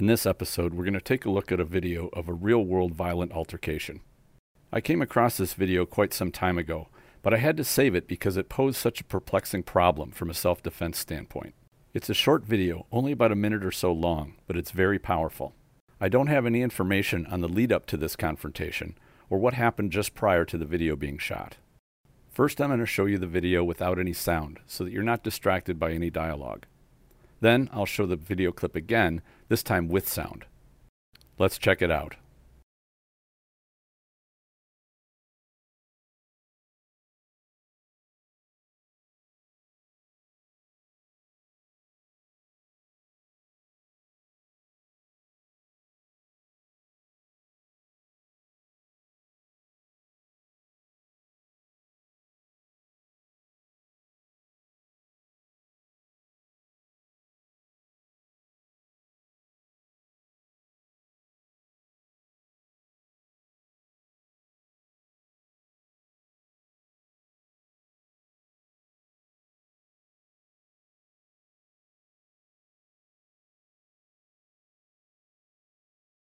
In this episode, we're going to take a look at a video of a real world violent altercation. I came across this video quite some time ago, but I had to save it because it posed such a perplexing problem from a self defense standpoint. It's a short video, only about a minute or so long, but it's very powerful. I don't have any information on the lead up to this confrontation or what happened just prior to the video being shot. First, I'm going to show you the video without any sound so that you're not distracted by any dialogue. Then, I'll show the video clip again, this time with sound. Let's check it out.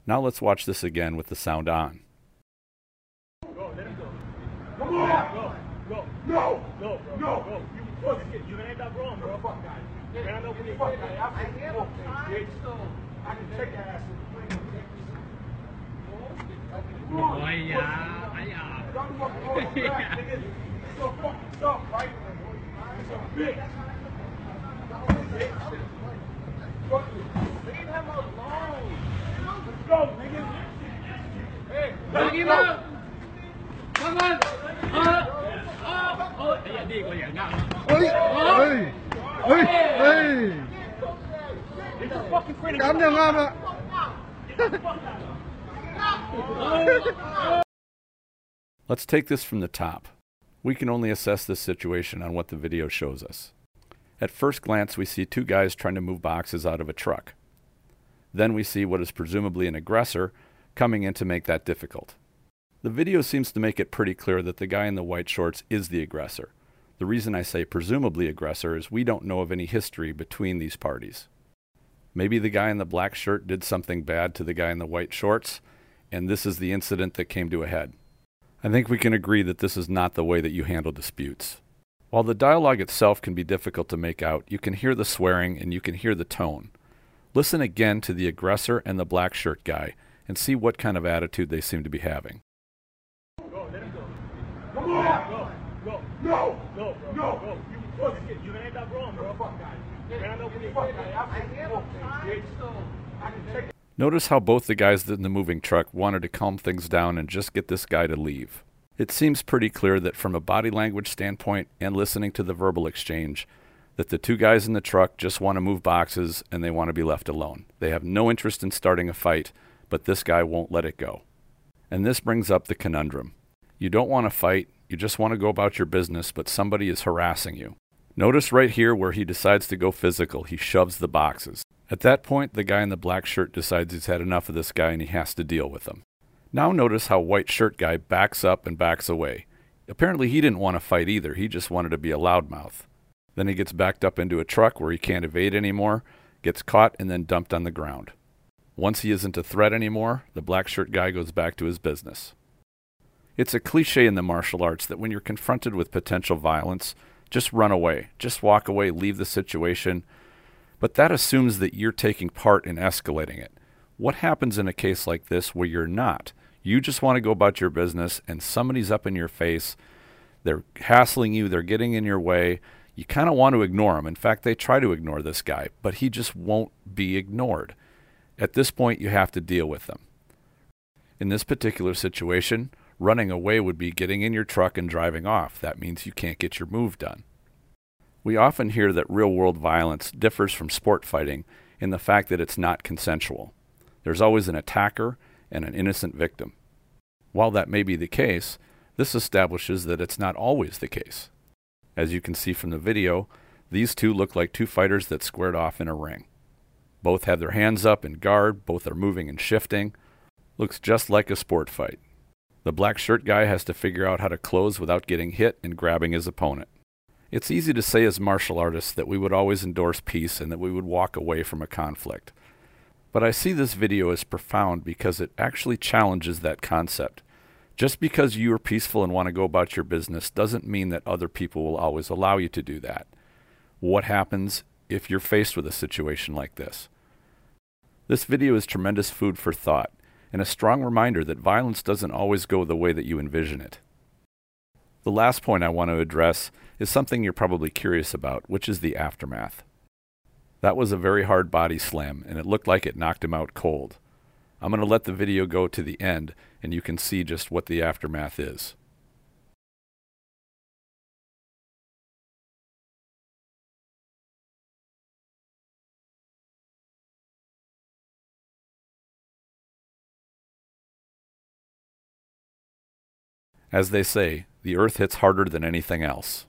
Now let's watch this again with the sound on. Go, let him go. Come on! Go, go. No! No! Bro, no! Bro. You it. You wrong, bro. Fuck Fuck. I can go. Hey, Oh, Let's take this from the top. We can only assess this situation on what the video shows us. At first glance, we see two guys trying to move boxes out of a truck. Then we see what is presumably an aggressor coming in to make that difficult. The video seems to make it pretty clear that the guy in the white shorts is the aggressor. The reason I say presumably aggressor is we don't know of any history between these parties. Maybe the guy in the black shirt did something bad to the guy in the white shorts, and this is the incident that came to a head. I think we can agree that this is not the way that you handle disputes. While the dialogue itself can be difficult to make out, you can hear the swearing and you can hear the tone. Listen again to the aggressor and the black shirt guy and see what kind of attitude they seem to be having. Go, let him go. Come on! Go, go. No! Go, bro. No! Go. You fucking you ain't that wrong, bro. Fuck guy. Man, I know fuck guy. I can get bitch. So I can take Notice how both the guys in the moving truck wanted to calm things down and just get this guy to leave. It seems pretty clear that from a body language standpoint and listening to the verbal exchange, that the two guys in the truck just want to move boxes and they want to be left alone. They have no interest in starting a fight, but this guy won't let it go. And this brings up the conundrum. You don't want to fight, you just want to go about your business, but somebody is harassing you. Notice right here where he decides to go physical, he shoves the boxes. At that point, the guy in the black shirt decides he's had enough of this guy and he has to deal with him. Now notice how white shirt guy backs up and backs away. Apparently he didn't want to fight either, he just wanted to be a loudmouth. Then he gets backed up into a truck where he can't evade anymore, gets caught, and then dumped on the ground. Once he isn't a threat anymore, the black shirt guy goes back to his business. It's a cliche in the martial arts that when you're confronted with potential violence, just run away. Just walk away, leave the situation. But that assumes that you're taking part in escalating it. What happens in a case like this where you're not? You just want to go about your business and somebody's up in your face. They're hassling you, they're getting in your way. You kind of want to ignore them. In fact, they try to ignore this guy, but he just won't be ignored. At this point, you have to deal with them. In this particular situation, running away would be getting in your truck and driving off. That means you can't get your move done. We often hear that real world violence differs from sport fighting in the fact that it's not consensual. There's always an attacker and an innocent victim. While that may be the case, this establishes that it's not always the case. As you can see from the video, these two look like two fighters that squared off in a ring. Both have their hands up in guard, both are moving and shifting. Looks just like a sport fight. The black shirt guy has to figure out how to close without getting hit and grabbing his opponent. It's easy to say as martial artists that we would always endorse peace and that we would walk away from a conflict. But I see this video as profound because it actually challenges that concept. Just because you are peaceful and want to go about your business doesn't mean that other people will always allow you to do that. What happens if you're faced with a situation like this? This video is tremendous food for thought and a strong reminder that violence doesn't always go the way that you envision it. The last point I want to address is something you're probably curious about, which is the aftermath. That was a very hard body slam, and it looked like it knocked him out cold. I'm going to let the video go to the end, and you can see just what the aftermath is. As they say, the earth hits harder than anything else.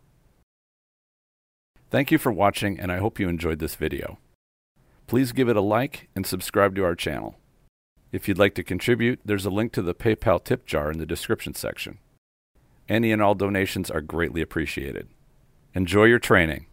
Thank you for watching, and I hope you enjoyed this video. Please give it a like and subscribe to our channel. If you'd like to contribute, there's a link to the PayPal tip jar in the description section. Any and all donations are greatly appreciated. Enjoy your training.